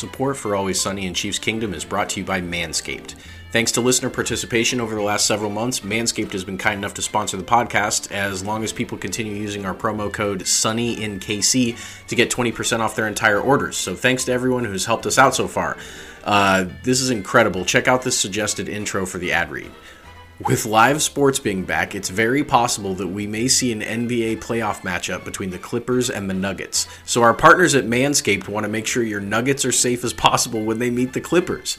Support for Always Sunny in Chiefs Kingdom is brought to you by Manscaped. Thanks to listener participation over the last several months, Manscaped has been kind enough to sponsor the podcast as long as people continue using our promo code SUNNYINKC to get 20% off their entire orders. So thanks to everyone who's helped us out so far. Uh, this is incredible. Check out this suggested intro for the ad read. With live sports being back, it's very possible that we may see an NBA playoff matchup between the Clippers and the Nuggets. So, our partners at Manscaped want to make sure your Nuggets are safe as possible when they meet the Clippers.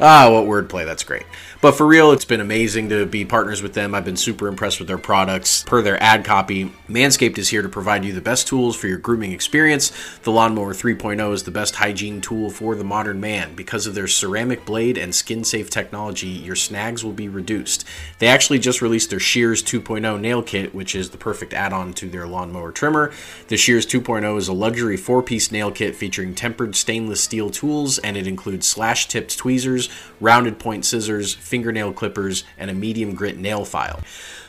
Ah, what wordplay. That's great. But for real, it's been amazing to be partners with them. I've been super impressed with their products. Per their ad copy, Manscaped is here to provide you the best tools for your grooming experience. The Lawnmower 3.0 is the best hygiene tool for the modern man. Because of their ceramic blade and skin safe technology, your snags will be reduced. They actually just released their Shears 2.0 nail kit, which is the perfect add on to their lawnmower trimmer. The Shears 2.0 is a luxury four piece nail kit featuring tempered stainless steel tools, and it includes slash tipped tweezers, rounded point scissors, fingernail clippers, and a medium grit nail file.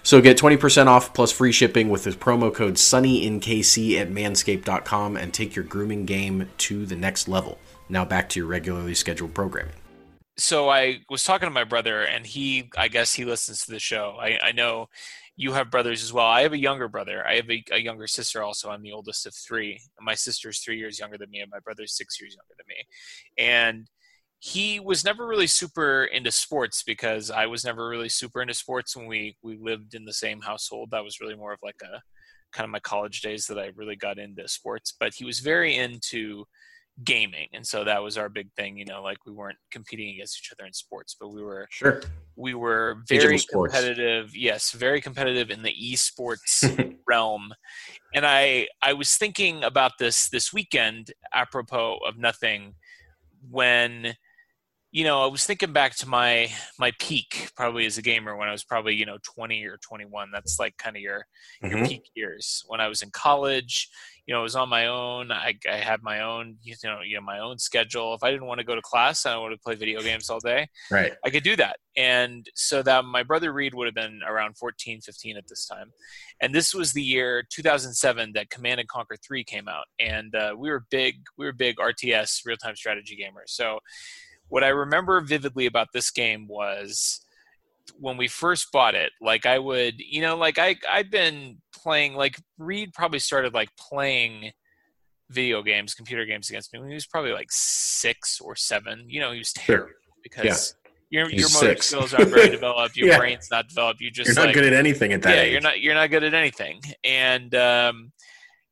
So get 20% off plus free shipping with the promo code SUNNYINKC at manscaped.com and take your grooming game to the next level. Now back to your regularly scheduled programming. So I was talking to my brother, and he, I guess he listens to the show. I, I know you have brothers as well. I have a younger brother. I have a, a, younger sister also. I'm the oldest of three. My sister's three years younger than me, and my brother's six years younger than me. And he was never really super into sports because I was never really super into sports when we we lived in the same household. That was really more of like a kind of my college days that I really got into sports. But he was very into gaming, and so that was our big thing. You know, like we weren't competing against each other in sports, but we were sure we were very competitive. Yes, very competitive in the esports realm. And I I was thinking about this this weekend apropos of nothing when you know, I was thinking back to my my peak probably as a gamer when I was probably you know 20 or 21. That's like kind of your mm-hmm. your peak years. When I was in college, you know, I was on my own. I, I had my own you know you know my own schedule. If I didn't want to go to class, I wanted to play video games all day. Right. I could do that. And so that my brother Reed would have been around 14, 15 at this time. And this was the year 2007 that Command and Conquer 3 came out, and uh, we were big we were big RTS real time strategy gamers. So what I remember vividly about this game was when we first bought it, like I would, you know, like I I'd been playing like Reed probably started like playing video games, computer games against me when he was probably like six or seven. You know, he was terrible sure. because yeah. your your motor six. skills aren't very developed, your yeah. brain's not developed. You just you're not like, good at anything at that. Yeah, age. you're not you're not good at anything. And um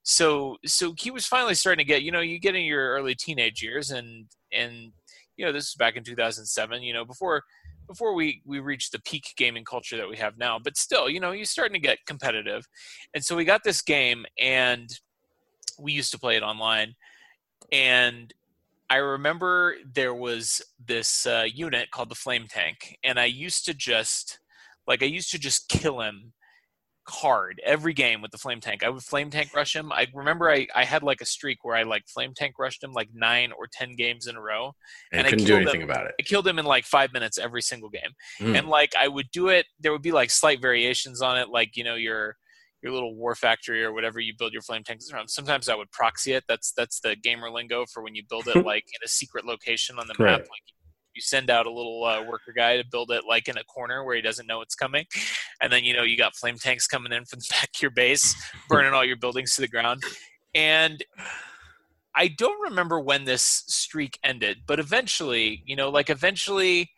so so he was finally starting to get, you know, you get in your early teenage years and and you know, this is back in 2007, you know, before before we we reached the peak gaming culture that we have now. But still, you know, you're starting to get competitive. And so we got this game and we used to play it online and I remember there was this uh, unit called the Flame Tank, and I used to just like I used to just kill him hard every game with the flame tank. I would flame tank rush him. I remember I, I had like a streak where I like flame tank rushed him like nine or ten games in a row. And, and couldn't do anything him, about it. I killed him in like five minutes every single game. Mm. And like I would do it, there would be like slight variations on it, like you know your your little war factory or whatever you build your flame tanks around. Sometimes I would proxy it. That's that's the gamer lingo for when you build it like in a secret location on the map. Like you send out a little uh, worker guy to build it like in a corner where he doesn't know it's coming. And then you know you got flame tanks coming in from the back of your base burning all your buildings to the ground. And i don't remember when this streak ended but eventually you know like eventually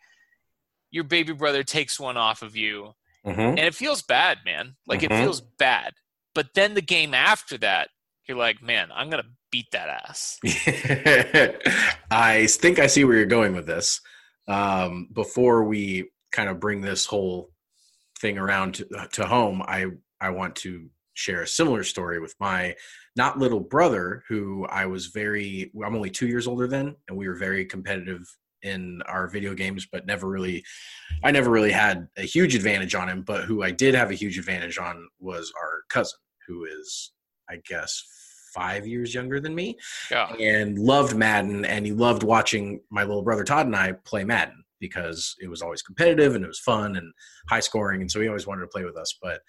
your baby brother takes one off of you. Mm-hmm. and it feels bad man. Like mm-hmm. it feels bad. But then the game after that you're like man i'm gonna beat that ass. I think I see where you're going with this. Um, before we kind of bring this whole thing around to, to home, I I want to share a similar story with my not little brother, who I was very. I'm only two years older than, and we were very competitive in our video games, but never really. I never really had a huge advantage on him, but who I did have a huge advantage on was our cousin, who is, I guess, five years younger than me yeah. and loved Madden. And he loved watching my little brother Todd and I play Madden because it was always competitive and it was fun and high scoring. And so he always wanted to play with us. But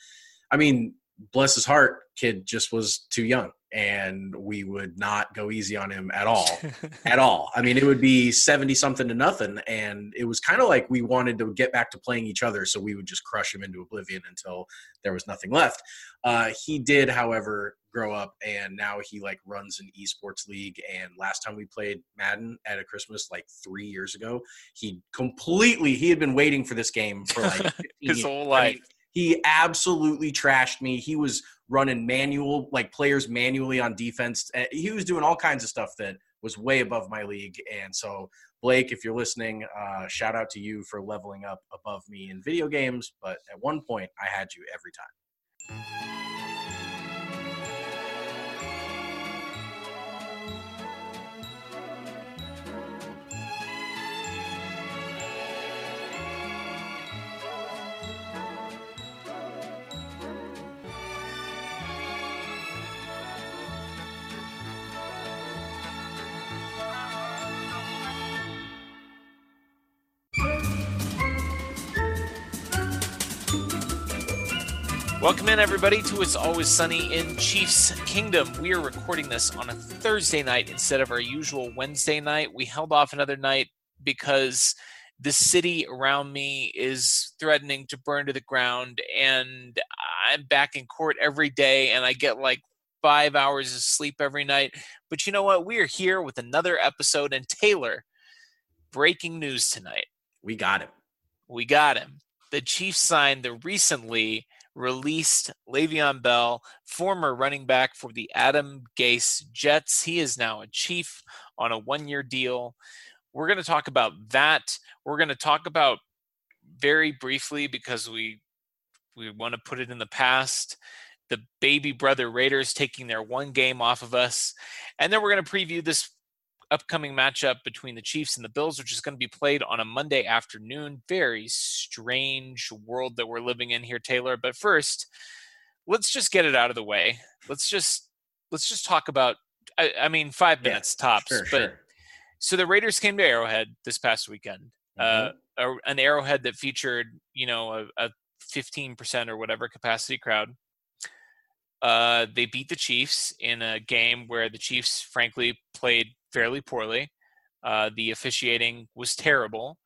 I mean, bless his heart, kid just was too young. and we would not go easy on him at all. at all. I mean, it would be 70 something to nothing. And it was kind of like we wanted to get back to playing each other. So we would just crush him into oblivion until there was nothing left. Uh, he did, however, grow up and now he like runs an esports league and last time we played madden at a christmas like three years ago he completely he had been waiting for this game for like his whole life I mean, he absolutely trashed me. He was running manual like players manually on defense eh, he was doing all kinds of stuff that was way above my league and so blake if you're listening uh, shout out to you for leveling up above me in video games but at one point i had you every time Welcome in, everybody, to It's Always Sunny in Chiefs Kingdom. We are recording this on a Thursday night instead of our usual Wednesday night. We held off another night because the city around me is threatening to burn to the ground, and I'm back in court every day, and I get like five hours of sleep every night. But you know what? We are here with another episode, and Taylor, breaking news tonight. We got him. We got him. The Chiefs signed the recently released Le'Veon Bell, former running back for the Adam Gase Jets. He is now a chief on a one year deal. We're going to talk about that. We're going to talk about very briefly because we we want to put it in the past the baby brother Raiders taking their one game off of us. And then we're going to preview this upcoming matchup between the Chiefs and the Bills, which is going to be played on a Monday afternoon. Very strange world that we're living in here, Taylor. But first, let's just get it out of the way. Let's just let's just talk about. I, I mean, five minutes yeah, tops. Sure, but sure. so the Raiders came to Arrowhead this past weekend. Mm-hmm. Uh, a, an Arrowhead that featured, you know, a, a 15% or whatever capacity crowd. Uh, they beat the Chiefs in a game where the Chiefs, frankly, played fairly poorly. Uh, the officiating was terrible,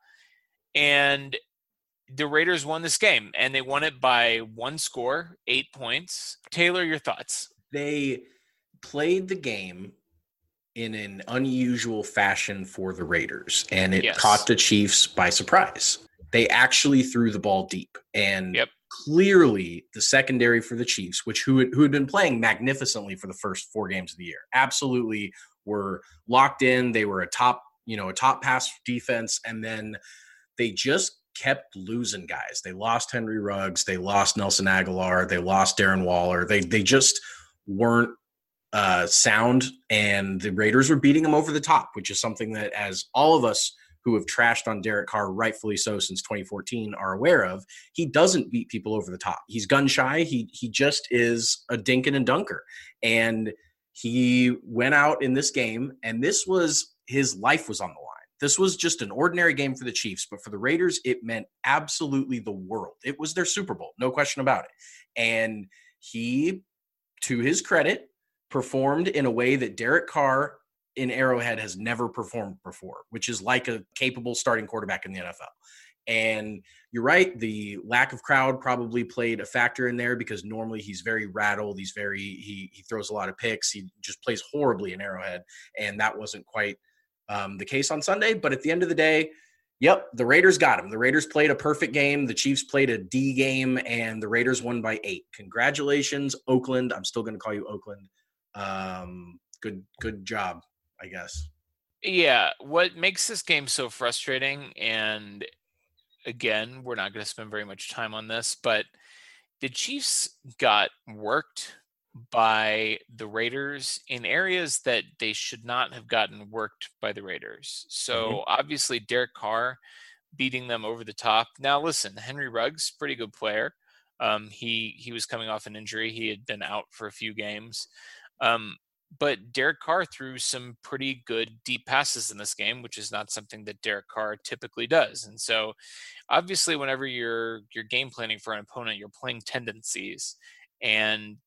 and the Raiders won this game, and they won it by one score, eight points. Taylor, your thoughts? They played the game in an unusual fashion for the Raiders, and it yes. caught the Chiefs by surprise. They actually threw the ball deep, and yep. clearly the secondary for the Chiefs, which who who had been playing magnificently for the first four games of the year, absolutely were locked in. They were a top, you know, a top pass defense, and then they just kept losing guys. They lost Henry Ruggs, they lost Nelson Agholor, they lost Darren Waller. They they just weren't uh, sound, and the Raiders were beating them over the top, which is something that, as all of us who have trashed on Derek Carr, rightfully so, since 2014, are aware of. He doesn't beat people over the top. He's gun shy. He he just is a dinkin and dunker, and he went out in this game, and this was his life was on the line. This was just an ordinary game for the Chiefs, but for the Raiders, it meant absolutely the world. It was their Super Bowl, no question about it. And he, to his credit, performed in a way that Derek Carr in Arrowhead has never performed before, which is like a capable starting quarterback in the NFL. And you're right, the lack of crowd probably played a factor in there because normally he's very rattled. He's very he he throws a lot of picks. He just plays horribly in Arrowhead, and that wasn't quite um, the case on Sunday. But at the end of the day, yep, the Raiders got him. The Raiders played a perfect game. The Chiefs played a D game, and the Raiders won by eight. Congratulations, Oakland. I'm still going to call you Oakland. Um, good good job, I guess. Yeah, what makes this game so frustrating and again, we're not going to spend very much time on this, but the Chiefs got worked by the Raiders in areas that they should not have gotten worked by the Raiders. So mm-hmm. obviously, Derek Carr beating them over the top. Now, listen, Henry Ruggs, pretty good player. Um, he he was coming off an injury. He had been out for a few games. Um, but Derek Carr threw some pretty good deep passes in this game, which is not something that Derek Carr typically does. And so, obviously, whenever you're you're game planning for an opponent, you're playing tendencies, and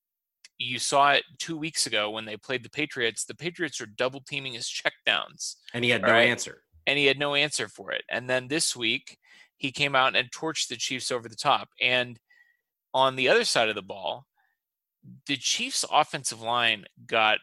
you saw it two weeks ago when they played the Patriots. The Patriots are double teaming his checkdowns. And he had no right? answer. And he had no answer for it. And then this week, he came out and torched the Chiefs over the top. And on the other side of the ball, the Chiefs' offensive line got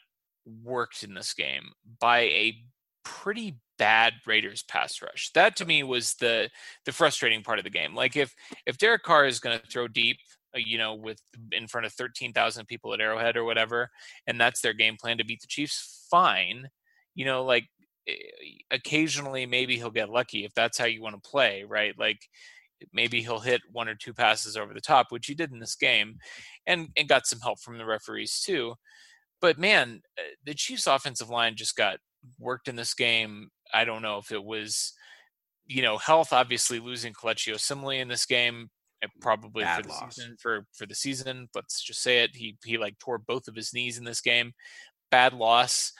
worked in this game by a pretty bad Raiders pass rush. That to me was the the frustrating part of the game. Like if if Derek Carr is going to throw deep, uh, you know, with in front of 13,000 people at Arrowhead or whatever, and that's their game plan to beat the Chiefs, fine. You know, like eh, occasionally maybe he'll get lucky if that's how you want to play, right? Like maybe he'll hit one or two passes over the top, which he did in this game, and and got some help from the referees too. But man, uh, the Chiefs' offensive line just got worked in this game. I don't know if it was, you know, health. Obviously, losing Kelechi Osemele in this game, eh, probably Bad for the loss. season. For for the season, let's just say it. He he like tore both of his knees in this game. Bad loss.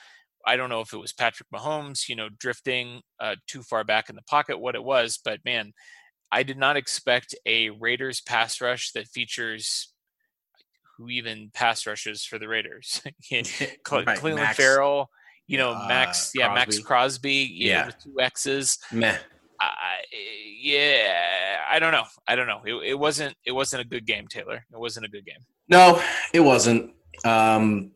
I don't know if it was Patrick Mahomes, you know, drifting uh, too far back in the pocket, what it was, but man, I did not expect a Raiders pass rush that features who even pass rushes for the Raiders. Cle- right, Clelin Max, Ferrell, you know, uh, yeah, Crosby. Maxx Crosby, yeah, know, two X's. Meh. yeah, I don't know. I don't know. It, it, wasn't. It wasn't a good game, Taylor. It wasn't a good game. No, it wasn't. Um,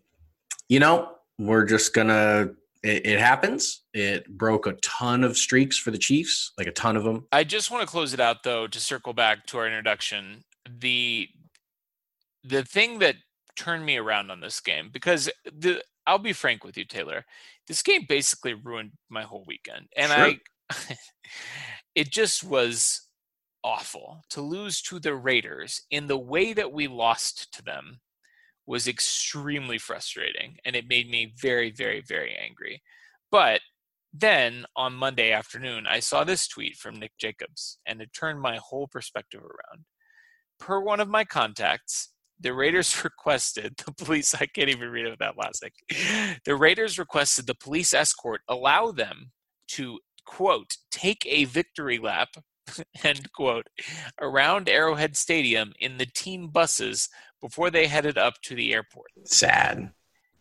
you know, we're just gonna. It, it happens. It broke a ton of streaks for the Chiefs, like a ton of them. I just want to close it out though to circle back to our introduction. The the thing that turned me around on this game because the I'll be frank with you, Taylor. This game basically ruined my whole weekend, and sure. I it just was awful to lose to the Raiders in the way that we lost to them was extremely frustrating and it made me very very very angry but then on monday afternoon i saw this tweet from nick jacobs and it turned my whole perspective around per one of my contacts the Raiders requested the police. I can't even read it without laughing. The Raiders requested the police escort allow them to quote take a victory lap end quote around Arrowhead Stadium in the team buses before they headed up to the airport. Sad.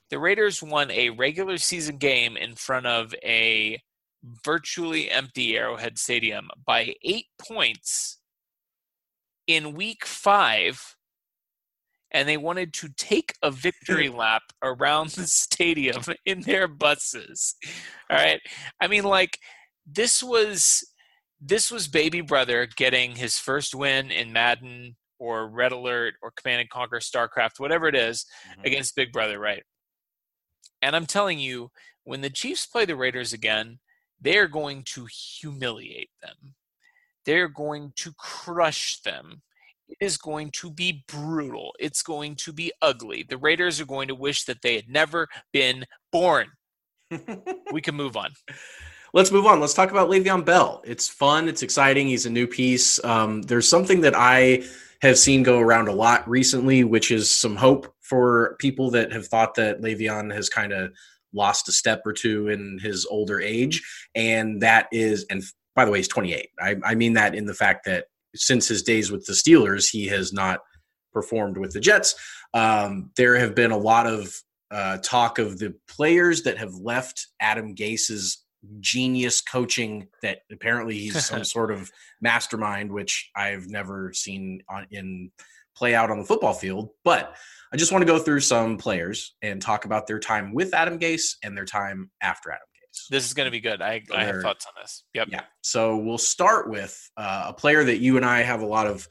The Raiders won a regular season game in front of a virtually empty Arrowhead Stadium by eight points in week five and they wanted to take a victory lap around the stadium in their buses. All right. I mean, like, this was this was baby brother getting his first win in Madden or Red Alert or Command and Conquer StarCraft, whatever it is, mm-hmm. against Big Brother, right? And I'm telling you, when the Chiefs play the Raiders again, they are going to humiliate them. They're going to crush them. Is going to be brutal. It's going to be ugly. The Raiders are going to wish that they had never been born. we can move on. Let's move on. Let's talk about Le'Veon Bell. It's fun. It's exciting. He's a new piece. Um, there's something that I have seen go around a lot recently, which is some hope for people that have thought that Le'Veon has kind of lost a step or two in his older age. And that is, and by the way, he's 28. I, I mean that in the fact that since his days with the Steelers, he has not performed with the Jets. Um, there have been a lot of uh, talk of the players that have left Adam Gase's genius coaching that apparently he's some sort of mastermind, which I've never seen on, in play out on the football field. But I just want to go through some players and talk about their time with Adam Gase and their time after Adam this is going to be good. I, I have thoughts on this. Yep. Yeah. So we'll start with uh, a player that you and I have a lot of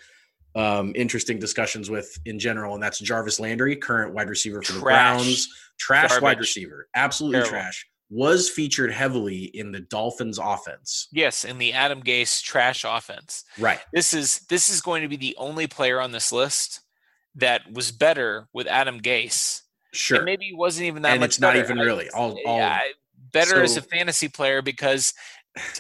um, interesting discussions with in general, and that's Jarvis Landry, current wide receiver for the Browns. Trash Garbage. wide receiver. Absolutely Terrible. trash. Was featured heavily in the Dolphins offense. Yes, in the Adam Gase trash offense. Right. This is this is going to be the only player on this list that was better with Adam Gase. Sure. And maybe he wasn't even that and much. it's not better. even really. All, all yeah, better so, as a fantasy player because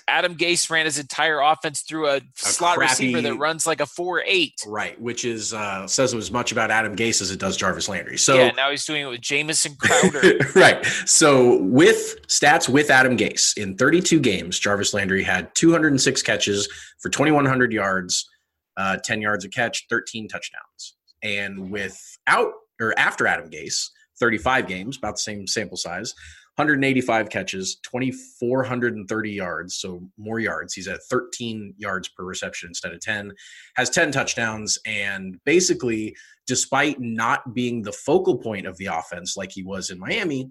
Adam Gase ran his entire offense through a, a slot crappy, receiver that runs like a four eight. Right, which is uh, says as much about Adam Gase as it does Jarvis Landry. So yeah, now he's doing it with Jamison Crowder. right. So with stats with Adam Gase in 32 games, Jarvis Landry had 206 catches for 2,100 yards, uh, 10 yards a catch, 13 touchdowns, and without or after Adam Gase, 35 games, about the same sample size, 185 catches, 2,430 yards, so more yards. He's at 13 yards per reception instead of 10, has 10 touchdowns, and basically, despite not being the focal point of the offense like he was in Miami,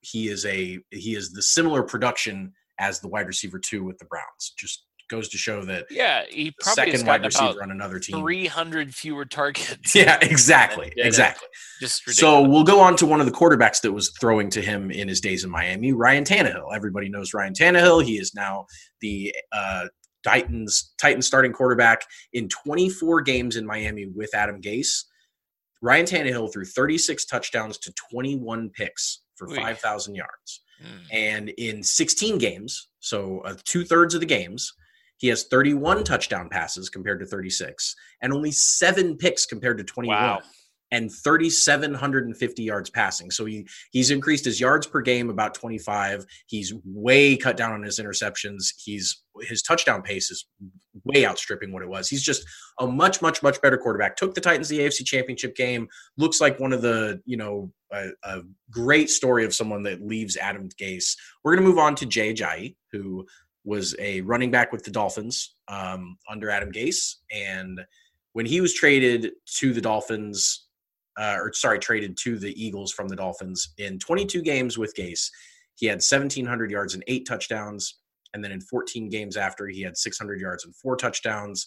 he is a he is the similar production as the wide receiver two with the Browns. Just goes to show that yeah, he probably second wide receiver on another team. 300 fewer targets. Yeah, exactly, exactly. Just ridiculous. so we'll go on to one of the quarterbacks that was throwing to him in his days in Miami, Ryan Tannehill. Everybody knows Ryan Tannehill. He is now the uh, Titans Titans starting quarterback in 24 games in Miami with Adam Gase. Ryan Tannehill threw 36 touchdowns to 21 picks for 5,000 yards. Mm. And in 16 games, so uh, two thirds of the games, he has 31 touchdown passes compared to 36, and only seven picks compared to 21. Wow. And 3,750 yards passing. So he he's increased his yards per game about 25. He's way cut down on his interceptions. He's his touchdown pace is way outstripping what it was. He's just a much, much, much better quarterback. Took the Titans the AFC Championship game. Looks like one of the you know a, a great story of someone that leaves Adam Gase. We're gonna move on to Jay Ajayi, who was a running back with the Dolphins um, under Adam Gase, and when he was traded to the Dolphins, uh, or sorry, traded to the Eagles from the Dolphins in 22 games with Gase, he had 1,700 yards and eight touchdowns, and then in 14 games after, he had 600 yards and four touchdowns.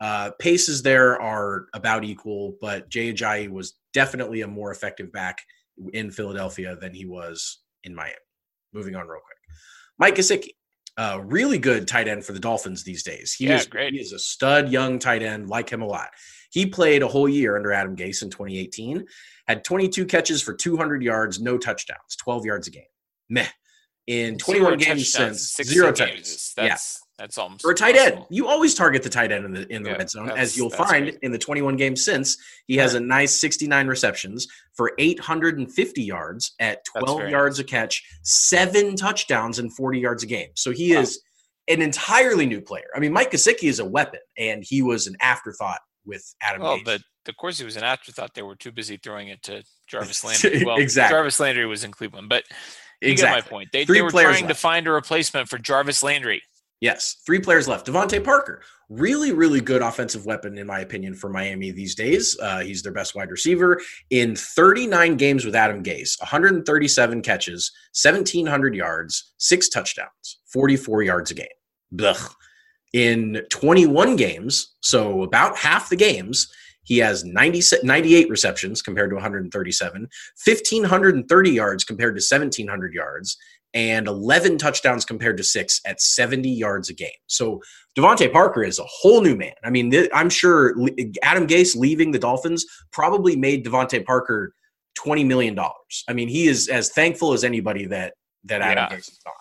Uh, paces there are about equal, but Jay Ajayi was definitely a more effective back in Philadelphia than he was in Miami. Moving on real quick. Mike Gesicki, uh, really good tight end for the Dolphins these days. He Yeah, is great. He is a stud young tight end. Like him a lot. He played a whole year under Adam Gase in 2018. Had 22 catches for 200 yards, no touchdowns, 12 yards a game. Meh. In 21 games since 16 zero touchdowns. That's that's almost For a tight end, you always target the tight end in the in the Yeah, red zone, as you'll find great. in the 21 games since. He has a nice 69 receptions for 850 yards at 12 very yards a catch, seven touchdowns, and 40 yards a game. So he Wow. is an entirely new player. I mean, Mike Gesicki is a weapon, and he was an afterthought with Adam. Well, Gase. but of course he was an afterthought. They were too busy throwing it to Jarvis Landry. Well, Exactly. Jarvis Landry was in Cleveland, but you get my point. They, Three they were trying to find a replacement for Jarvis Landry. Yes, three players left. DeVante Parker, really, really good offensive weapon, in my opinion, for Miami these days. Uh, he's their best wide receiver. In 39 games with Adam Gase, 137 catches, 1,700 yards, six touchdowns, 44 yards a game. Blech. In 21 games, so about half the games, he has 90, 98 receptions compared to 137, 1,530 yards compared to 1,700 yards, and 11 touchdowns compared to six at 70 yards a game. So DeVante Parker is a whole new man. I mean, th- I'm sure Adam Gase leaving the Dolphins probably made DeVante Parker $20 million. I mean, he is as thankful as anybody that, that Adam Yeah. Gase is gone.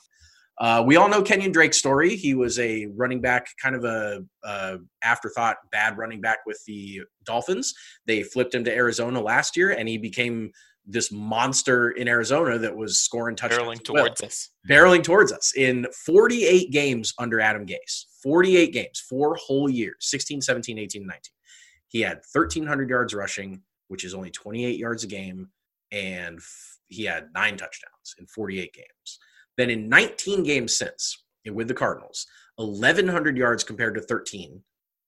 Uh, we all know Kenyan Drake's story. He was a running back, kind of a, a afterthought, bad running back with the Dolphins. They flipped him to Arizona last year, and he became this monster in Arizona that was scoring touchdowns. Barreling well towards us. barreling towards us in 48 games under Adam Gase. 48 games, four whole years, 16, 17, 18, 19. He had 1,300 yards rushing, which is only 28 yards a game, and f- he had nine touchdowns in 48 games. Then in 19 games since with the Cardinals, 1,100 yards compared to 13,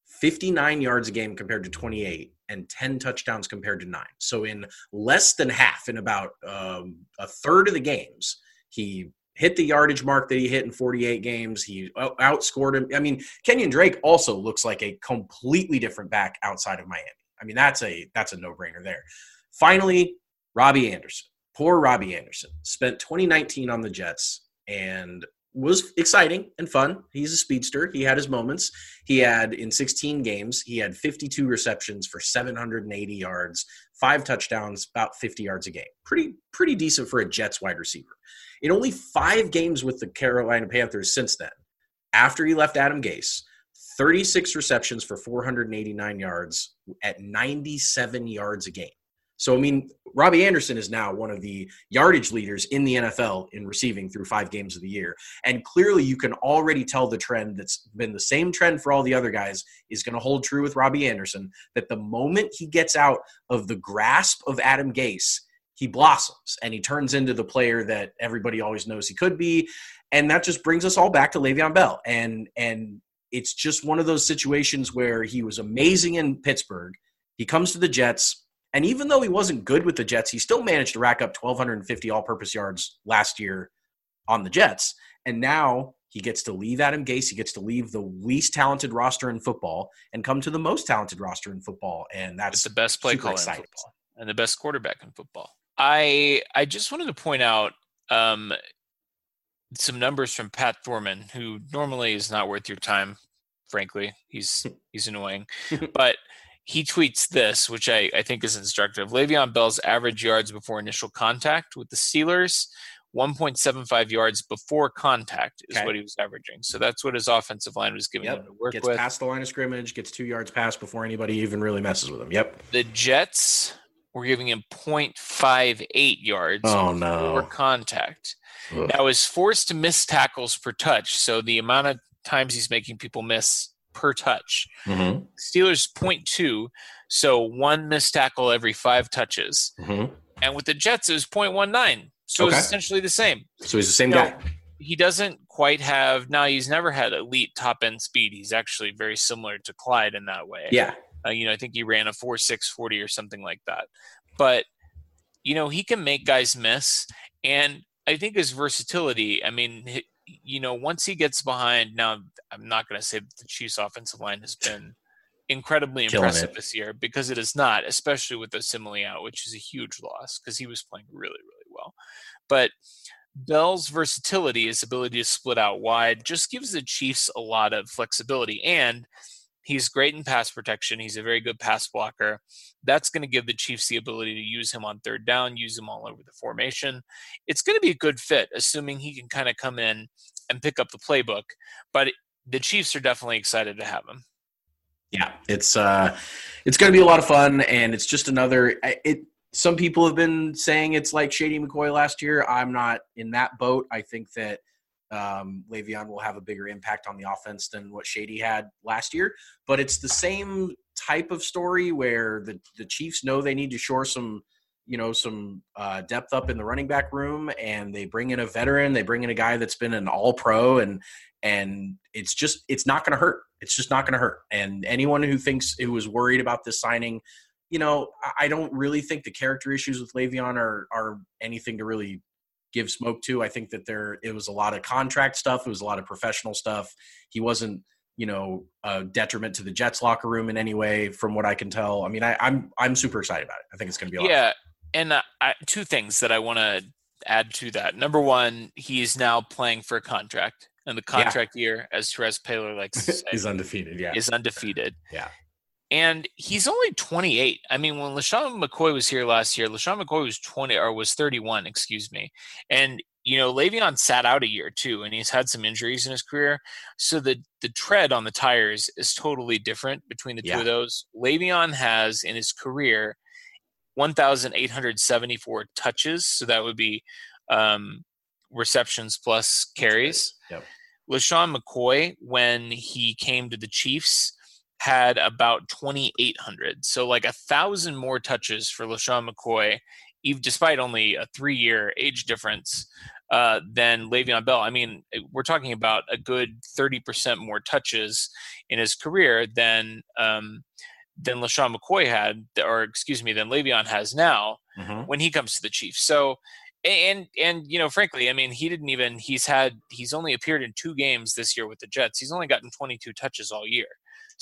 59 yards a game compared to 28, and 10 touchdowns compared to nine. So in less than half, in about um, a third of the games, he hit the yardage mark that he hit in 48 games. He outscored him. I mean, Kenyan Drake also looks like a completely different back outside of Miami. I mean, that's a that's a no-brainer there. Finally, Robbie Anderson. Poor Robbie Anderson spent 2019 on the Jets and was exciting and fun. He's a speedster. He had his moments. He had in 16 games, he had 52 receptions for 780 yards, five touchdowns, about 50 yards a game. Pretty pretty decent for a Jets wide receiver. In only 5 games with the Carolina Panthers since then, after he left Adam Gase, 36 receptions for 489 yards at 97 yards a game. So, I mean, Robbie Anderson is now one of the yardage leaders in the NFL in receiving through five games of the year. And clearly, you can already tell the trend that's been the same trend for all the other guys is going to hold true with Robbie Anderson that the moment he gets out of the grasp of Adam Gase, he blossoms and he turns into the player that everybody always knows he could be. And that just brings us all back to Le'Veon Bell. And, and, it's just one of those situations where he was amazing in Pittsburgh. He comes to the Jets, and even though he wasn't good with the Jets, he still managed to rack up 1,250 all purpose yards last year on the Jets. And now he gets to leave Adam Gase. He gets to leave the least talented roster in football and come to the most talented roster in football. And that's it's the best play caller in football and the best quarterback in football. I I just wanted to point out um, some numbers from Pat Thorman, who normally is not worth your time. Frankly, he's he's annoying, but he tweets this, which I, I think is instructive. Le'Veon Bell's average yards before initial contact with the Steelers, 1.75 yards before contact is okay. what he was averaging. So that's what his offensive line was giving yep. him to work gets with. past the line of scrimmage, gets two yards past before anybody even really messes with him. Yep. The Jets were giving him 0.58 yards oh, no. before contact. Ugh. Now is forced to miss tackles per touch. So the amount of times he's making people miss per touch. Mm-hmm. Steelers 0.2, so one missed tackle every five touches. Mm-hmm. And with the Jets, it was 0.19. So okay. it's essentially the same. So he's the same guy. he doesn't quite have, now he's never had elite top end speed. He's actually very similar to Clyde in that way. Yeah. Uh, you know, I think he ran a 4 6 40 or something like that. But, you know, he can make guys miss. And I think his versatility, I mean, you know, once he gets behind, now I'm not going to say that the Chiefs' offensive line has been incredibly impressive this year because it is not, especially with Osemele out, which is a huge loss because he was playing really, really well. But Bell's versatility, his ability to split out wide, just gives the Chiefs a lot of flexibility. And He's great in pass protection. He's a very good pass blocker. That's going to give the Chiefs the ability to use him on third down, use him all over the formation. It's going to be a good fit, assuming he can kind of come in and pick up the playbook. But the Chiefs are definitely excited to have him. Yeah, it's uh, it's going to be a lot of fun, and it's just another. It some people have been saying it's like Shady McCoy last year. I'm not in that boat. I think that um, Le'Veon will have a bigger impact on the offense than what Shady had last year. But it's the same type of story where the the Chiefs know they need to shore some you know some uh, depth up in the running back room, and they bring in a veteran. They bring in a guy that's been an All Pro, and and it's just it's not going to hurt. It's just not going to hurt. And anyone who thinks who was worried about this signing. You know, I don't really think the character issues with Le'Veon are are anything to really give smoke to. I think that there it was a lot of contract stuff. It was a lot of professional stuff. He wasn't, you know, a detriment to the Jets locker room in any way, from what I can tell. I mean, I, am I'm, I'm super excited about it. I think it's going to be yeah. And uh, I, two things that I want to add to that. Number one, he's now playing for a contract. And the contract yeah. year, as Terez Paylor likes to say, is undefeated. Yeah, is undefeated. Yeah, and he's only 28. I mean, when LeSean McCoy was here last year, LeSean McCoy was 20 or was 31, excuse me. And you know, Le'Veon sat out a year too, and he's had some injuries in his career. So the the tread on the tires is totally different between the two of those. Le'Veon has in his career 1,874 touches, so that would be um, receptions plus carries. Yep. LeSean McCoy, when he came to the Chiefs, had about 2,800. So like a thousand more touches for LeSean McCoy, even despite only a three year age difference uh, than Le'Veon Bell. I mean, eh, we're talking about a good 30% more touches in his career than um, than LeSean McCoy had, or excuse me, than Le'Veon has now mm-hmm. when he comes to the Chiefs. So and and you know frankly i mean he didn't even he's had he's only appeared in two games this year with the jets he's only gotten 22 touches all year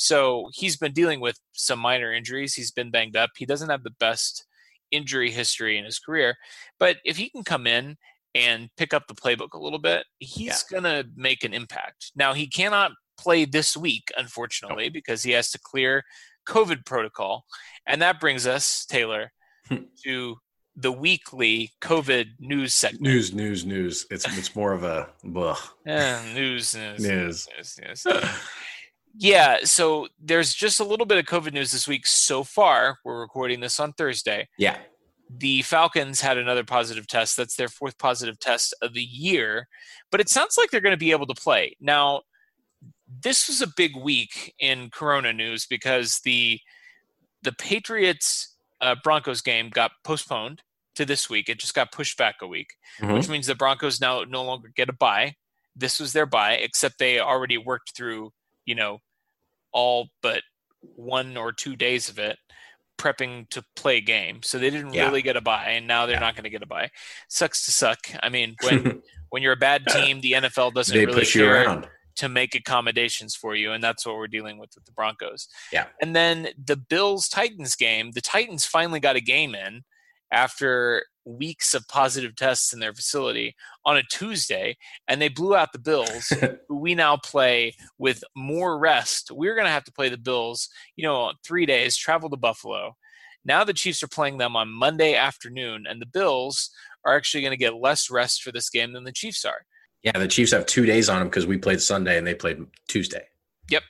so he's been dealing with some minor injuries. He's been banged up. He doesn't have the best injury history in his career. But if he can come in and pick up the playbook a little bit, he's yeah. going to make an impact. Now, he cannot play this week, unfortunately, nope. because he has to clear COVID protocol. And that brings us, Taylor, hmm. to the weekly COVID news segment. News, news, news. It's it's more of a blah. Yeah, news, news, news. news, news. Yeah, so there's just a little bit of COVID news this week so far. We're recording this on Thursday. Yeah. The Falcons had another positive test. That's their fourth positive test of the year. But it sounds like they're going to be able to play. Now, this was a big week in Corona news because the the Patriots uh, Broncos game got postponed to this week. It just got pushed back a week, mm-hmm. which means the Broncos now no longer get a bye. This was their bye, except they already worked through, you know, all but one or two days of it prepping to play a game. So they didn't yeah. really get a buy, and now they're yeah. not going to get a buy. Sucks to suck. I mean, when when you're a bad team, the NFL doesn't they really care to make accommodations for you, and that's what we're dealing with with the Broncos. Yeah. And then the Bills Titans game, the Titans finally got a game in after weeks of positive tests in their facility on a Tuesday, and they blew out the Bills, we now play with more rest. We're going to have to play the Bills, you know, three days, travel to Buffalo. Now the Chiefs are playing them on Monday afternoon, and the Bills are actually going to get less rest for this game than the Chiefs are. Yeah, the Chiefs have two days on them because we played Sunday and they played Tuesday. Yep.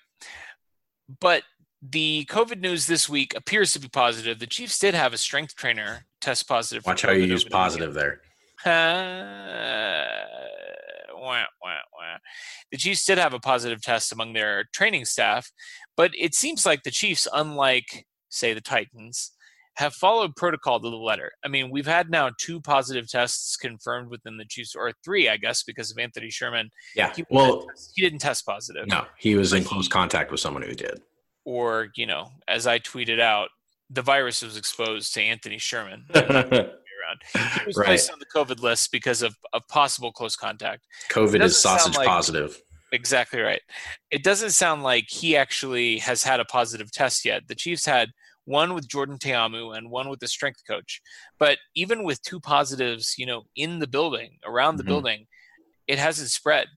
But the COVID news this week appears to be positive. The Chiefs did have a strength trainer test positive. Watch how you use positive there. Uh, wah, wah, wah. The Chiefs did have a positive test among their training staff, but it seems like the Chiefs, unlike, say, the Titans, have followed protocol to the letter. I mean, we've had now two positive tests confirmed within the Chiefs, or three, I guess, because of Anthony Sherman. Yeah. He well, he didn't test positive. No, he was in close he, contact with someone who did. Or, you know, as I tweeted out, the virus was exposed to Anthony Sherman. he was right. placed on the COVID list because of, of possible close contact. COVID is sausage like, positive. Exactly right. It doesn't sound like he actually has had a positive test yet. The Chiefs had one with Jordan Ta'amu and one with the strength coach. But even with two positives, you know, in the building, around the mm-hmm. building, it hasn't spread.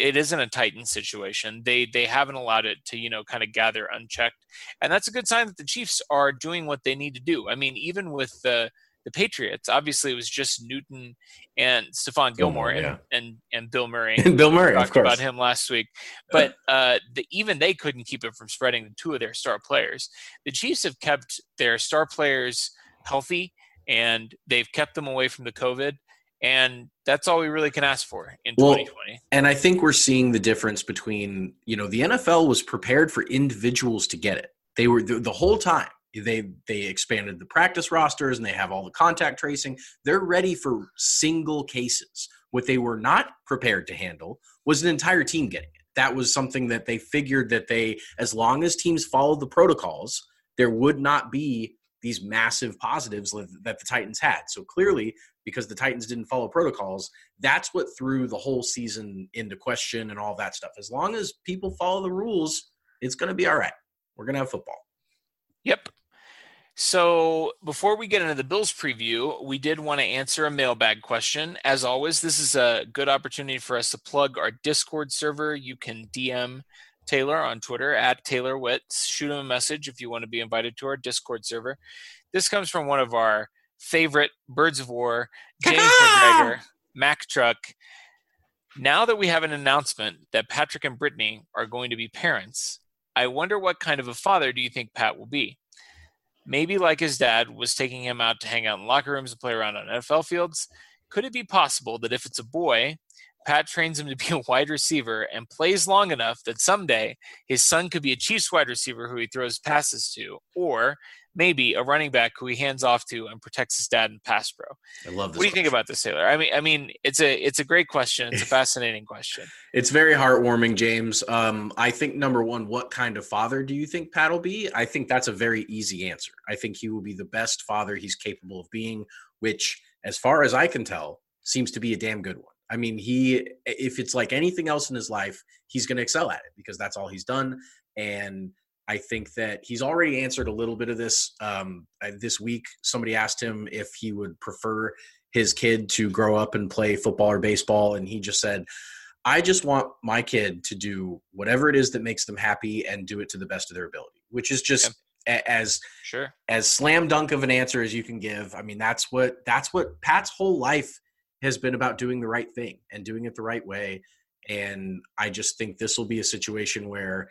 It isn't a Titan situation. They they haven't allowed it to, you know, kind of gather unchecked. And that's a good sign that the Chiefs are doing what they need to do. I mean, even with the the Patriots. Obviously, it was just Newton and Stephon Gilmore, and, yeah. and, and Bill Murray. And Bill Murray, talked of course. about him last week. But uh, the, even they couldn't keep it from spreading to two of their star players. The Chiefs have kept their star players healthy, and they've kept them away from the COVID. And that's all we really can ask for in well, 2020. And I think we're seeing the difference between, you know, the NFL was prepared for individuals to get it. They were the, the whole time they they expanded the practice rosters and they have all the contact tracing they're ready for single cases what they were not prepared to handle was an entire team getting it that was something that they figured that they as long as teams followed the protocols there would not be these massive positives that the titans had so clearly because the titans didn't follow protocols that's what threw the whole season into question and all that stuff as long as people follow the rules it's going to be all right we're going to have football Yep. So before we get into the Bills preview, we did want to answer a mailbag question. As always, this is a good opportunity for us to plug our Discord server. You can DM Taylor on Twitter at Taylor Witz. Shoot him a message if you want to be invited to our Discord server. This comes from one of our favorite birds of war, James McGregor, Mac Truck. Now that we have an announcement that Patrick and Brittany are going to be parents, I wonder what kind of a father do you think Pat will be? Maybe like his dad was taking him out to hang out in locker rooms and play around on NFL fields. Could it be possible that if it's a boy, Pat trains him to be a wide receiver and plays long enough that someday his son could be a Chiefs wide receiver who he throws passes to, or maybe a running back who he hands off to and protects his dad in pass pro. I love this. What do you think about this, Taylor? I mean, I mean, it's a it's a great question. It's a fascinating question. It's very heartwarming, James. Um, I think number one, what kind of father do you think Pat will be? I think that's a very easy answer. I think he will be the best father he's capable of being, which, as far as I can tell, seems to be a damn good one. I mean, he if it's like anything else in his life, he's going to excel at it because that's all he's done. And I think that he's already answered a little bit of this. Um, this week, somebody asked him if he would prefer his kid to grow up and play football or baseball, and he just said, "I just want my kid to do whatever it is that makes them happy and do it to the best of their ability," which is just yep. as sure as slam dunk of an answer as you can give. I mean, that's what that's what Pat's whole life has been about doing the right thing and doing it the right way. And I just think this will be a situation where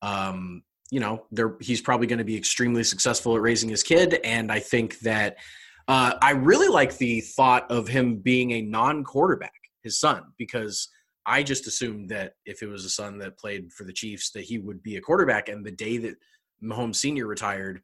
um, you know, he's probably going to be extremely successful at raising his kid. And I think that Uh, I really like the thought of him being a non-quarterback, his son, because I just assumed that if it was a son that played for the Chiefs, that he would be a quarterback. And the day that Mahomes Senior retired,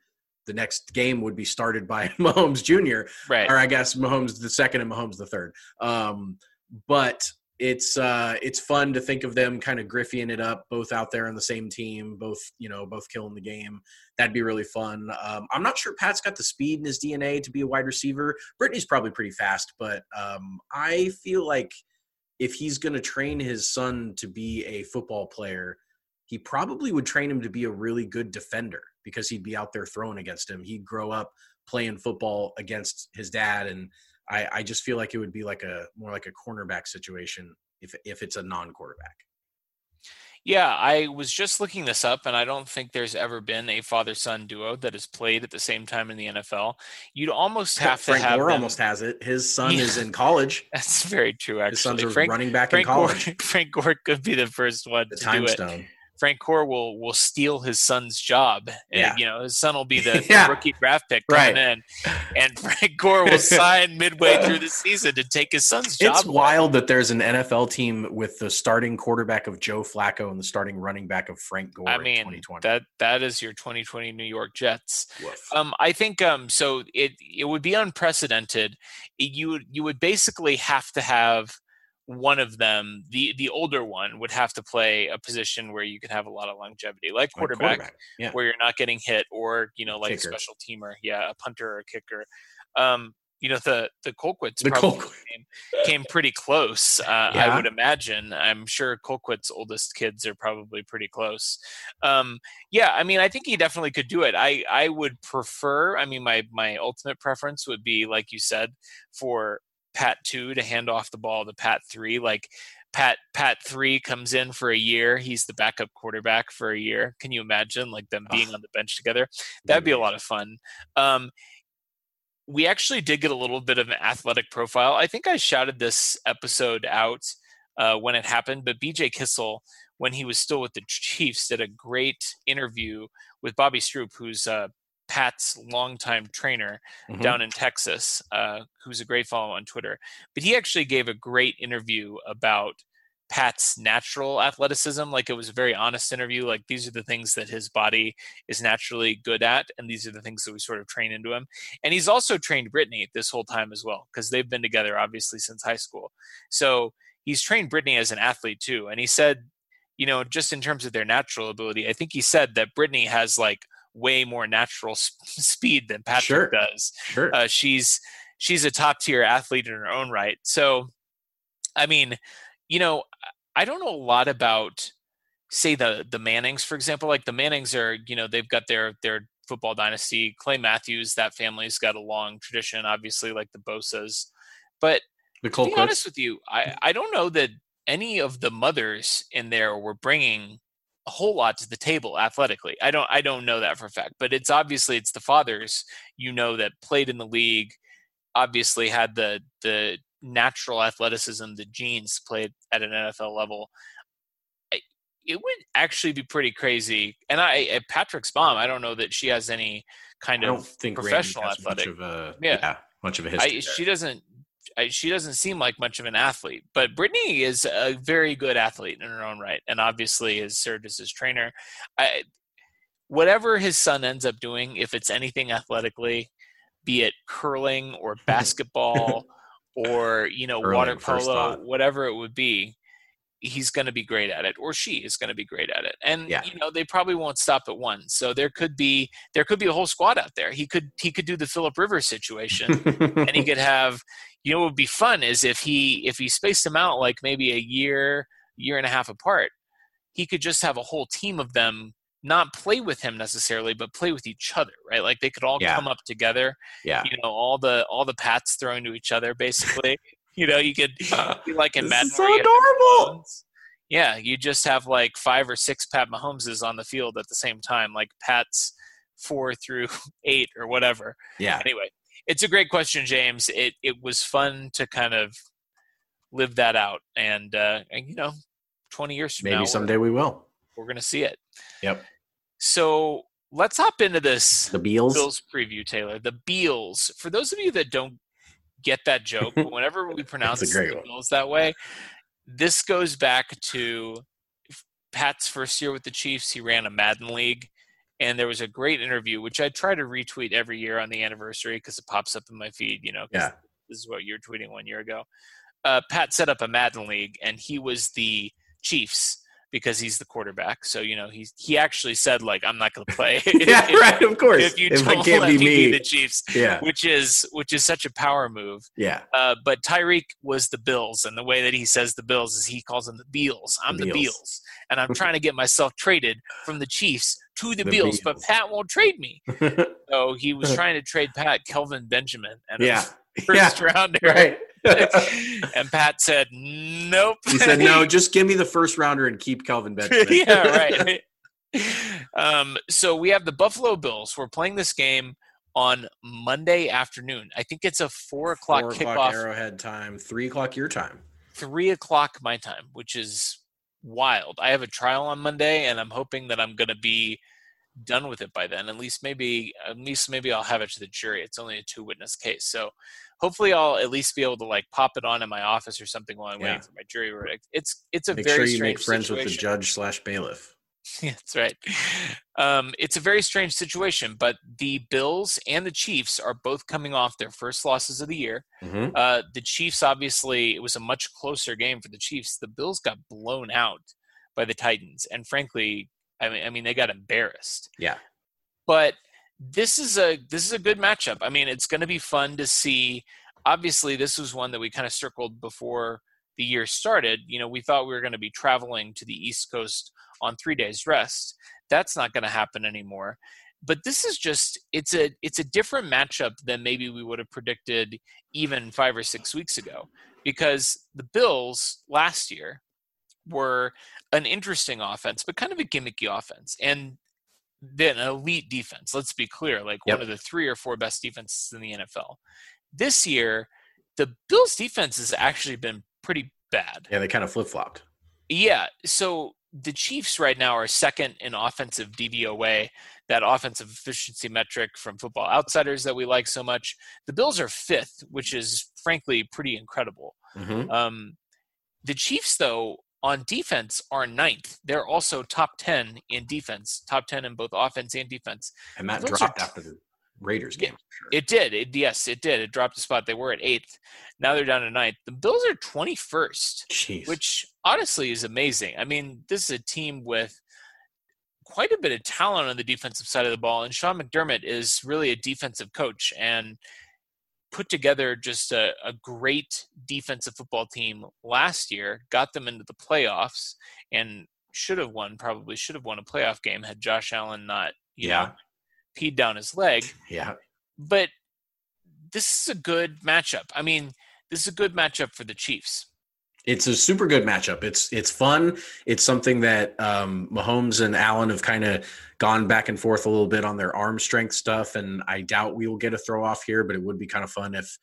the next game would be started by Mahomes Jr. Right. Or I guess Mahomes the second and Mahomes the third. Um, but it's uh, it's fun to think of them kind of griffying it up, both out there on the same team, both you know, both killing the game. That'd be really fun. Um, I'm not sure Pat's got the speed in his DNA to be a wide receiver. Brittany's probably pretty fast, but um, I feel like if he's going to train his son to be a football player, he probably would train him to be a really good defender because he'd be out there throwing against him. He'd grow up playing football against his dad, and I, I just feel like it would be like a more like a cornerback situation if if it's a non-quarterback. Yeah, I was just looking this up, and I don't think there's ever been a father-son duo that has played at the same time in the NFL. You'd almost have Frank to have Gore them, almost has it. His son Yeah. is in college. That's very true. Actually, His son's Frank, running back Frank in college. Gore, Frank Gore could be the first one the to time do it. stone. Frank Gore will will steal his son's job. And, Yeah. you know, his son will be the, the rookie draft pick coming in, and Frank Gore will sign midway through the season to take his son's job. It's away. wild that there's an NFL team with the starting quarterback of Joe Flacco and the starting running back of Frank Gore I in mean, 2020. that that is your 2020 New York Jets. Woof. Um, I think um, so. It it would be unprecedented. It- you would you would basically have to have one of them. The the older one would have to play a position where you can have a lot of longevity, like Like quarterback, Yeah. where you're not getting hit, or you know, like Kicker. a special teamer, yeah, a punter or a kicker. Um, you know, the the Colquitts The probably came, came pretty close. Uh, I would imagine. I'm sure Colquitt's oldest kids are probably pretty close. Um, yeah, I mean, I think he definitely could do it. I I would prefer. I mean, my my ultimate preference would be, like you said, for Pat two to hand off the ball to Pat three. Like Pat Pat three comes in for a year. He's the backup quarterback for a year. Can you imagine like them being on the bench together? That'd be a lot of fun. Um, we actually did get a little bit of an athletic profile. I think I shouted this episode out uh, when it happened, but BJ Kissel, when he was still with the Chiefs, did a great interview with Bobby Stroupe, who's uh, Pat's longtime trainer Mhm. down in Texas, uh, who's a great follow on Twitter. But he actually gave a great interview about Pat's natural athleticism. Like it was a very honest interview. Like these are the things that his body is naturally good at, and these are the things that we sort of train into him. And he's also trained Brittany this whole time as well, because they've been together obviously since high school. So he's trained Brittany as an athlete too. And he said, you know, just in terms of their natural ability, I think he said that Brittany has like way more natural s- speed than Patrick Sure. does Sure. uh, she's she's a top tier athlete in her own right. So, I mean, you know, I don't know a lot about say the the Mannings, for example. Like the Mannings are, you know, they've got their their football dynasty. Clay Matthews, that family's got a long tradition, obviously, like the Bosas. But the to be honest with you, I I don't know that any of the mothers in there were bringing a whole lot to the table athletically. I don't I don't know that for a fact, but it's obviously it's the fathers you know that played in the league, obviously had the the natural athleticism, the genes played at an NFL level. I- It would actually be pretty crazy. And I at Patrick's mom, I don't know that she has any kind of professional athletic. Much of a, Yeah. yeah. much of a history. I, she doesn't I, she doesn't seem like much of an athlete, but Brittany is a very good athlete in her own right, and obviously has served as his trainer. I, whatever his son ends up doing, if it's anything athletically, be it curling or basketball or you know Curling, water polo, whatever it would be, he's going to be great at it, or she is going to be great at it. And Yeah. you know they probably won't stop at one, so there could be there could be a whole squad out there. He could he could do the Philip Rivers situation and he could have you know what would be fun is if he if he spaced them out like maybe a year year and a half apart he could just have a whole team of them not play with him necessarily but play with each other right like they could all Yeah. come up together yeah. you know all the all the pats thrown to each other basically you know you could be like in Madden so adorable. Yeah you just have like five or six pat mahomeses on the field at the same time like pats four through eight or whatever Yeah. anyway, it's a great question, James. It it was fun to kind of live that out, and uh, and you know, twenty years from Maybe now, someday we will. we're, to see it. Yep. So let's hop into this the Beals. Bills preview, Taylor. The Beals. For those of you that don't get that joke, but whenever we pronounce one. Bills that way, this goes back to Pat's first year with the Chiefs. He ran a Madden league, and there was a great interview which I try to retweet every year on the anniversary because it pops up in my feed. You know, yeah. this is what you're tweeting one year ago. Uh, Pat set up a Madden league, and he was the Chiefs because he's the quarterback. So you know he he actually said like I'm not going to play. yeah, if, right. Of course. If you if don't let me, be the Chiefs, yeah. which is which is such a power move. Yeah. Uh, but Tyreek was the Bills, and the way that he says the Bills is he calls them the Beals. I'm the, the Beals, and I'm trying to get myself traded from the Chiefs to the, the Beals, Beals, but Pat won't trade me. so he was trying to trade Pat Kelvin Benjamin and yeah. first yeah. rounder. Right. And Pat said, "Nope." He said, "No, just give me the first rounder and keep Kelvin Benjamin." yeah, right. um, so we have the Buffalo Bills. We're playing this game on Monday afternoon. I think it's a four o'clock four o'clock kickoff. Arrowhead time, three o'clock your time, three o'clock my time, which is wild. I have a trial on Monday, and I'm hoping that I'm going to be done with it by then. At least maybe, at least maybe I'll have it to the jury. It's only a two witness case, so hopefully I'll at least be able to like pop it on in my office or something while I'm yeah. waiting for my jury verdict. It's it's a make very sure you make friends situation. with the judge slash bailiff. yeah, that's right. Um, it's a very strange situation, but the Bills and the Chiefs are both coming off their first losses of the year. Mm-hmm. Uh, the Chiefs, obviously, it was a much closer game for the Chiefs. The Bills got blown out by the Titans, and frankly, I mean, I mean, they got embarrassed. Yeah. But this is a this is a good matchup. I mean, it's going to be fun to see. Obviously, this was one that we kind of circled before the year started. You know, we thought we were going to be traveling to the East Coast on three days rest. That's not going to happen anymore. But this is just it's a it's a different matchup than maybe we would have predicted even five or six weeks ago because the Bills last year were an interesting offense, but kind of a gimmicky offense. And an elite defense. Let's be clear, like yep. one of the three or four best defenses in the NFL. This year, the Bills' defense has actually been pretty bad. Yeah, they kind of flip flopped. Yeah, so the Chiefs right now are second in offensive DVOA, that offensive efficiency metric from Football Outsiders that we like so much. The Bills are fifth, which is frankly pretty incredible. Mm-hmm. Um, the Chiefs, though, on defense are ninth. They're also top 10 in defense, top 10 in both offense and defense. And that Those dropped after the Raiders game. Sure. It did. It, yes, it did. It dropped a spot. They were at eighth. Now they're down to ninth. The Bills are 21st, Jeez. which honestly is amazing. I mean, this is a team with quite a bit of talent on the defensive side of the ball. And Sean McDermott is really a defensive coach. And put together just a, a, great defensive football team last year, got them into the playoffs, and should have won, probably should have won a playoff game had Josh Allen not, you yeah. know, peed down his leg. Yeah. But this is a good matchup. I mean, this is a good matchup for the Chiefs it's a super good matchup. It's it's fun. It's something that um, Mahomes and Allen have kind of gone back and forth a little bit on their arm strength stuff, and I doubt we will get a throw off here. But it would be kind of fun if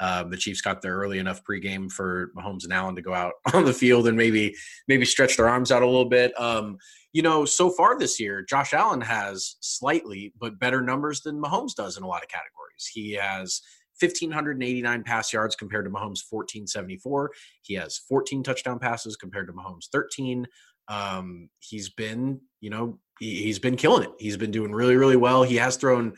uh, the Chiefs got there early enough pregame for Mahomes and Allen to go out on the field and maybe maybe stretch their arms out a little bit. Um, you know, so far this year, Josh Allen has slightly but better numbers than Mahomes does in a lot of categories. He has 1,589 pass yards compared to Mahomes' 1,474. He has 14 touchdown passes compared to Mahomes' 13. Um, he's been, you know, he, has been killing it. He's been doing really, really well. He has thrown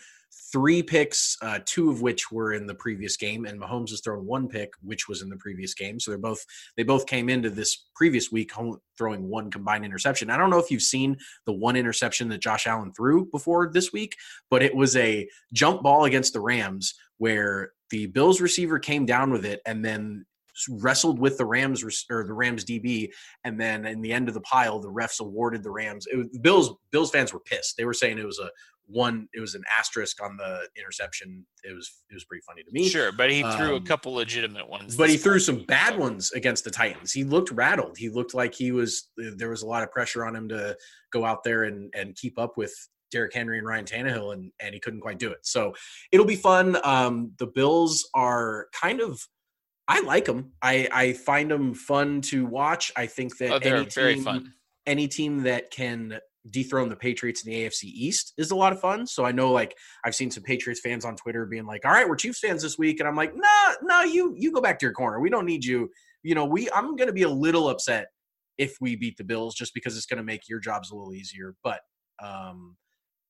three picks, uh, two of which were in the previous game, and Mahomes has thrown one pick, which was in the previous game. So they're both they both came into this previous week throwing one combined interception. I don't know if you've seen the one interception that Josh Allen threw before this week, but it was a jump ball against the Rams where the Bills receiver came down with it and then wrestled with the Rams or the Rams DB, and then in the end of the pile, the refs awarded the Rams. It was, Bills Bills fans were pissed. They were saying it was a one it was an asterisk on the interception. It was it was pretty funny to me. Sure but he threw um, a couple legitimate ones but he threw some bad ones against the titans. He looked rattled. He looked like he was there was a lot of pressure on him to go out there and and keep up with Derrick Henry and Ryan Tannehill, and and he couldn't quite do it. So it'll be fun. Um, the Bills are kind of, I like them. I I find them fun to watch. I think that oh, any team, any team that can dethrone the Patriots in the AFC East is a lot of fun. So I know like I've seen some Patriots fans on Twitter being like, "All right, we're Chiefs fans this week," and I'm like, "Nah, nah, you you go back to your corner. We don't need you." You know, we I'm going to be a little upset if we beat the Bills just because it's going to make your jobs a little easier, but um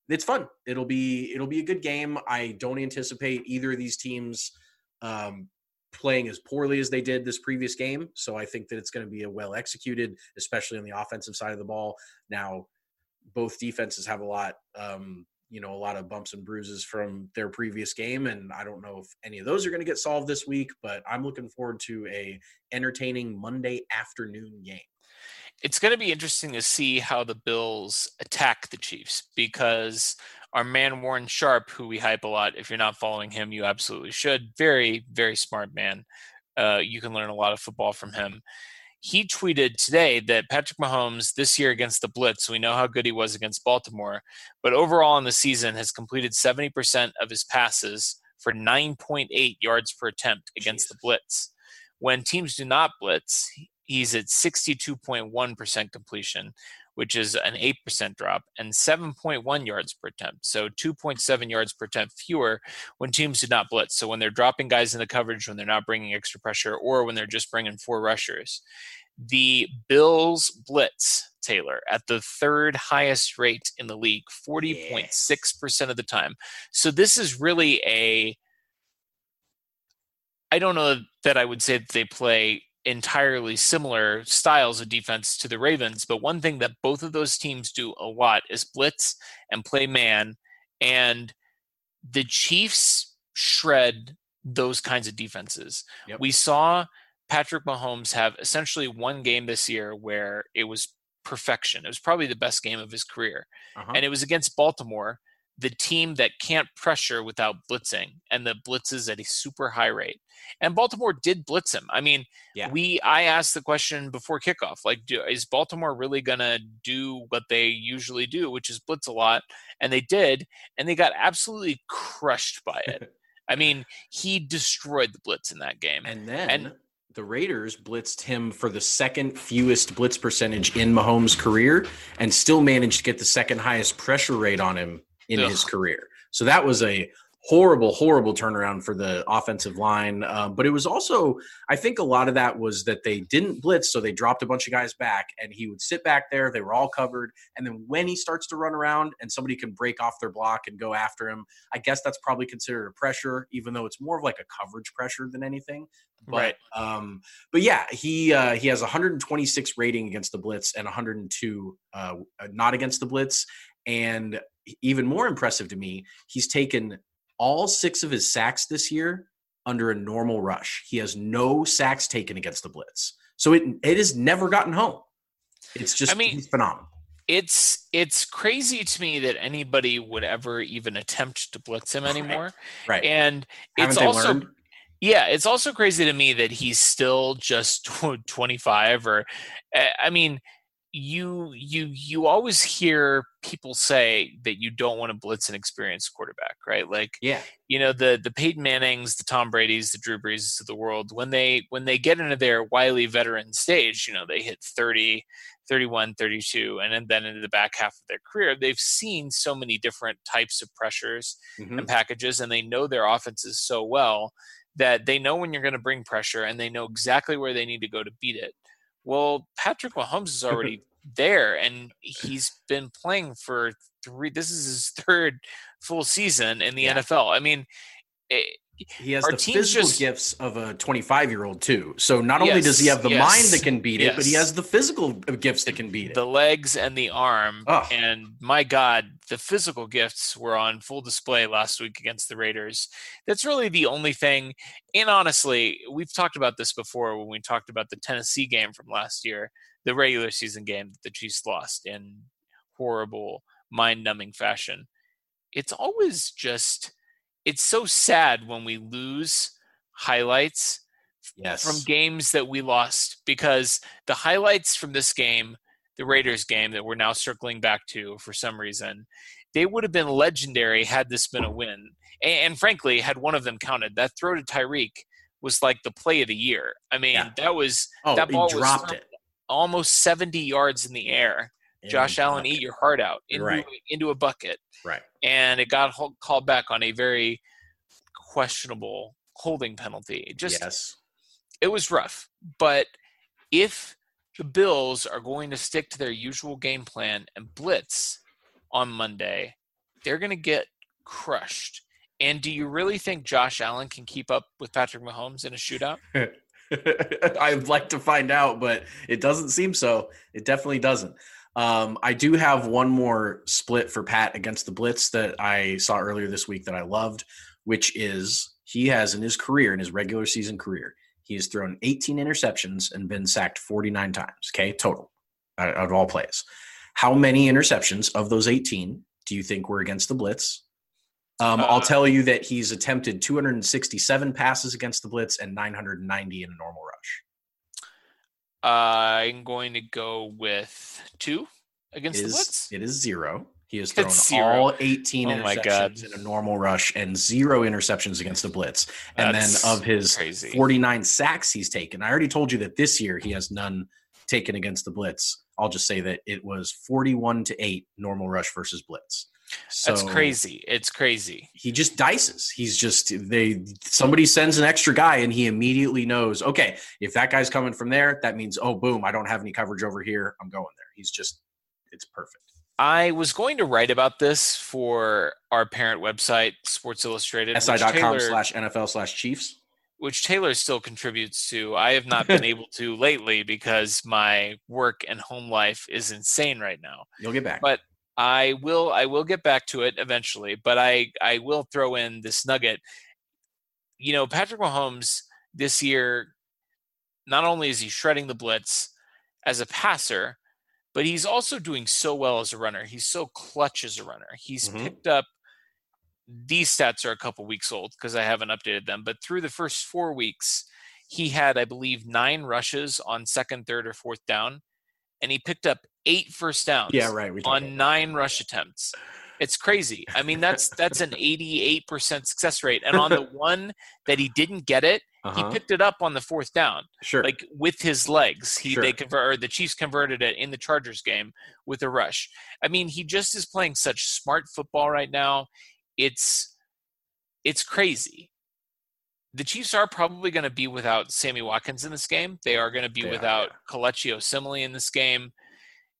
it's fun. It'll be it'll be a good game. I don't anticipate either of these teams um playing as poorly as they did this previous game. So I think that it's going to be a well executed, especially on the offensive side of the ball. Now, both defenses have a lot, um, you know, a lot of bumps and bruises from their previous game, and I don't know if any of those are going to get solved this week. But I'm looking forward to a entertaining Monday afternoon game. It's going to be interesting to see how the Bills attack the Chiefs because our man Warren Sharp, who we hype a lot. If you're not following him, you absolutely should. Very, very smart man. Uh, you can learn a lot of football from him he tweeted today that Patrick Mahomes this year against the Blitz, we know how good he was against Baltimore, but overall in the season has completed 70% of his passes for 9.8 yards per attempt against the Blitz. When teams do not blitz, he's at 62.1% completion, which is an 8% drop, and 7.1 yards per attempt. So 2.7 yards per attempt fewer when teams do not blitz. So when they're dropping guys in the coverage, when they're not bringing extra pressure, or when they're just bringing four rushers. The Bills blitz, Taylor, at the third highest rate in the league, 40.6% of the time. So this is really a. I don't know that I would say that they play entirely similar styles of defense to the Ravens, but one thing that both of those teams do a lot is blitz and play man. And the Chiefs shred those kinds of defenses. Yep. We saw Patrick Mahomes have essentially one game this year where it was perfection. It was probably the best game of his career. Uh-huh. And it was against Baltimore the team that can't pressure without blitzing and the blitzes at a super high rate. And Baltimore did blitz him. I mean, yeah. we I asked the question before kickoff, like do, is Baltimore really going to do what they usually do, which is blitz a lot? And they did, and they got absolutely crushed by it. I mean, he destroyed the blitz in that game. And then and, the Raiders blitzed him for the second fewest blitz percentage in Mahomes' career and still managed to get the second highest pressure rate on him in Ugh. his career. So that was a horrible, horrible turnaround for the offensive line. Um, but it was also, I think a lot of that was that they didn't blitz, so they dropped a bunch of guys back, and he would sit back there. They were all covered, and then when he starts to run around and somebody can break off their block and go after him, I guess that's probably considered a pressure, even though it's more of like a coverage pressure than anything. But right. um, but yeah, he uh, he has 126 rating against the blitz and 102 uh, not against the blitz, and even more impressive to me, he's taken all six of his sacks this year under a normal rush. He has no sacks taken against the blitz. So it it has never gotten home. It's just I mean, phenomenal. It's it's crazy to me that anybody would ever even attempt to blitz him anymore. Right. right. And it's also learned? yeah, it's also crazy to me that he's still just 25 or I mean, you you you always hear people say that you don't want to blitz an experienced quarterback, right? Like, yeah, you know the the Peyton Mannings, the Tom Brady's, the Drew Brees of the world when they when they get into their wily veteran stage, you know they hit 30, 31, 32, and then into the back half of their career, they've seen so many different types of pressures mm-hmm. and packages, and they know their offenses so well that they know when you're going to bring pressure and they know exactly where they need to go to beat it. Well, Patrick Mahomes is already there, and he's been playing for three. This is his third full season in the yeah. NFL. I mean, it, he has the physical just, gifts of a 25 year old too. So not only does he have the yes, mind that can beat yes. it, but he has the physical uh, gifts that can beat it. The legs and the arm. Oh. And my God, the physical gifts were on full display last week against the Raiders. That's really the only thing. And honestly, we've talked about this before when we talked about the Tennessee game from last year, the regular season game that the Chiefs lost in horrible, mind numbing fashion. It's always just it's so sad when we lose highlights yes. from games that we lost because the highlights from this game, the Raiders game that we're now circling back to for some reason, they would have been legendary had this been a win. And, and frankly, had one of them counted, that throw to Tyreek was like the play of the year. I mean, yeah. that was oh, that ball dropped was it almost 70 yards in the air Josh Allen eat your heart out into, right. into a bucket. Right. And it got called back on a very questionable holding penalty. just yes. it was rough. But if the Bills are going to stick to their usual game plan and blitz on Monday, they're going to get crushed. And do you really think Josh Allen can keep up with Patrick Mahomes in a shootout? I'd like to find out, but it doesn't seem so. It definitely doesn't. Um, I do have one more split for Pat against the Blitz that I saw earlier this week that I loved, which is he has in his career, in his regular season career, he has thrown 18 interceptions and been sacked 49 times, okay, total out of all plays. How many interceptions of those 18 do you think were against the Blitz? Um, uh, I'll tell you that he's attempted 267 passes against the Blitz and 990 in a normal rush. I'm going to go with two against the Blitz. It is zero. He has thrown all 18 oh interceptions in a normal rush and zero interceptions against the blitz. And That's then of his crazy. 49 sacks he's taken, I already told you that this year he has none taken against the blitz. I'll just say that it was 41 to 8 normal rush versus blitz. So That's crazy. It's crazy. He just dices. He's just they somebody sends an extra guy and he immediately knows, okay, if that guy's coming from there, that means oh boom, I don't have any coverage over here. I'm going there. He's just it's perfect. I was going to write about this for our parent website, Sports Illustrated. SI.com slash NFL slash Chiefs. Which Taylor still contributes to. I have not been able to lately because my work and home life is insane right now. You'll get back. But I will I will get back to it eventually, but I, I will throw in this nugget. You know, Patrick Mahomes this year, not only is he shredding the blitz as a passer, but he's also doing so well as a runner. He's so clutch as a runner. He's mm-hmm. picked up these stats are a couple weeks old because I haven't updated them, but through the first four weeks, he had, I believe, nine rushes on second, third, or fourth down, and he picked up eight first downs. Yeah, right. on nine rush attempts. It's crazy. I mean, that's that's an 88% success rate. And on the one that he didn't get it, uh-huh. he picked it up on the fourth down. Sure. Like with his legs. He sure. they convert the Chiefs converted it in the Chargers game with a rush. I mean, he just is playing such smart football right now. It's it's crazy. The Chiefs are probably going to be without Sammy Watkins in this game. They are going to be they without are, yeah. Osemele in this game.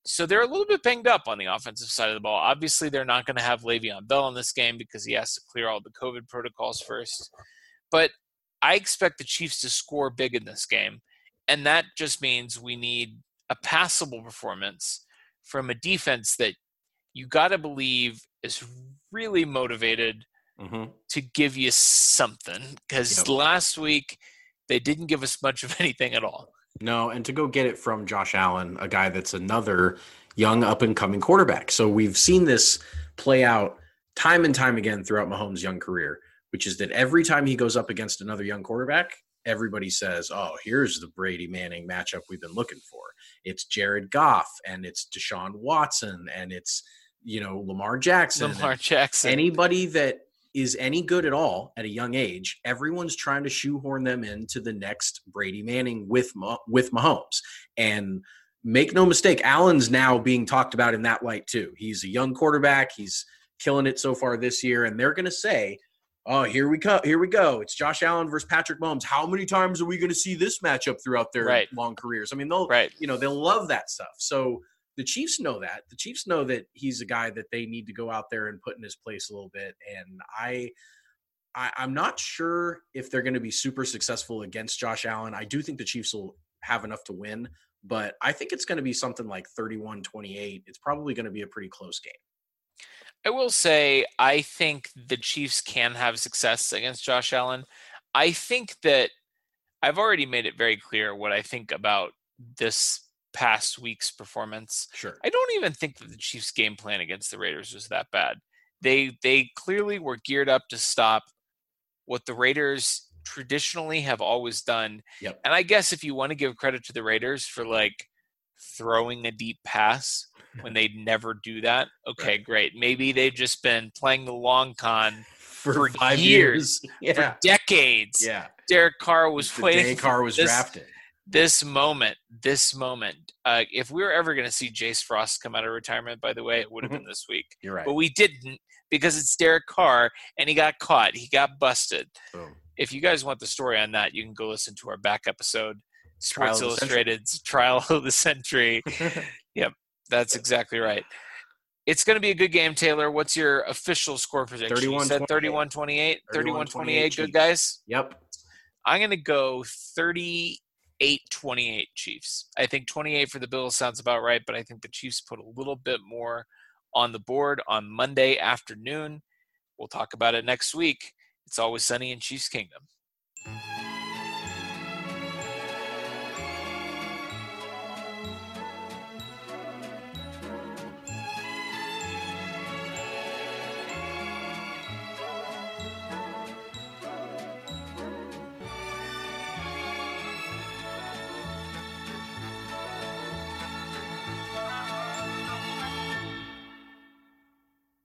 So they're a little bit banged up on the offensive side of the ball. Obviously, they're not going to have Le'Veon Bell in this game because he has to clear all the COVID protocols first. But I expect the Chiefs to score big in this game. And that just means we need a passable performance from a defense that you got to believe is really motivated mm-hmm. to give you something. Because yep. last week, they didn't give us much of anything at all. No, and to go get it from Josh Allen, a guy that's another young up and coming quarterback. So we've seen this play out time and time again throughout Mahomes' young career which is that every time he goes up against another young quarterback, everybody says, "Oh, here's the Brady Manning matchup we've been looking for. It's Jared Goff and it's Deshaun Watson and it's you know Lamar Jackson. Lamar Jackson. Anybody that is any good at all at a young age, everyone's trying to shoehorn them into the next Brady Manning with with Mahomes. And make no mistake, Allen's now being talked about in that light too. He's a young quarterback. He's killing it so far this year, and they're going to say oh, here we go. Here we go. It's Josh Allen versus Patrick Mahomes. How many times are we going to see this matchup throughout their right. long careers? I mean, they'll, right. you know, they'll love that stuff. So the Chiefs know that. The Chiefs know that he's a guy that they need to go out there and put in his place a little bit. And I, I I'm not sure if they're going to be super successful against Josh Allen. I do think the Chiefs will have enough to win, but I think it's going to be something like 31-28. It's probably going to be a pretty close game. I will say I think the Chiefs can have success against Josh Allen. I think that I've already made it very clear what I think about this past week's performance. Sure. I don't even think that the Chiefs game plan against the Raiders was that bad. They they clearly were geared up to stop what the Raiders traditionally have always done. Yep. And I guess if you want to give credit to the Raiders for like throwing a deep pass when they'd never do that. Okay, right. great. Maybe they've just been playing the long con for, for five years, years. Yeah. for decades. Yeah. Derek Carr was the waiting. Carr was this, drafted. This moment, this moment, uh, if we were ever going to see Jace Frost come out of retirement, by the way, it would have been this week. You're right. But we didn't because it's Derek Carr and he got caught. He got busted. Boom. If you guys want the story on that, you can go listen to our back episode, Trial Sports of. Illustrated's Trial of the Century. Yep, that's exactly right. It's going to be a good game, Taylor. What's your official score prediction? You 31-28. said 31 28. 31 28. Good, guys. yep. I'm going to go 38 28 Chiefs. I think 28 for the Bills sounds about right, but I think the Chiefs put a little bit more on the board on Monday afternoon. We'll talk about it next week. It's always sunny in Chiefs Kingdom.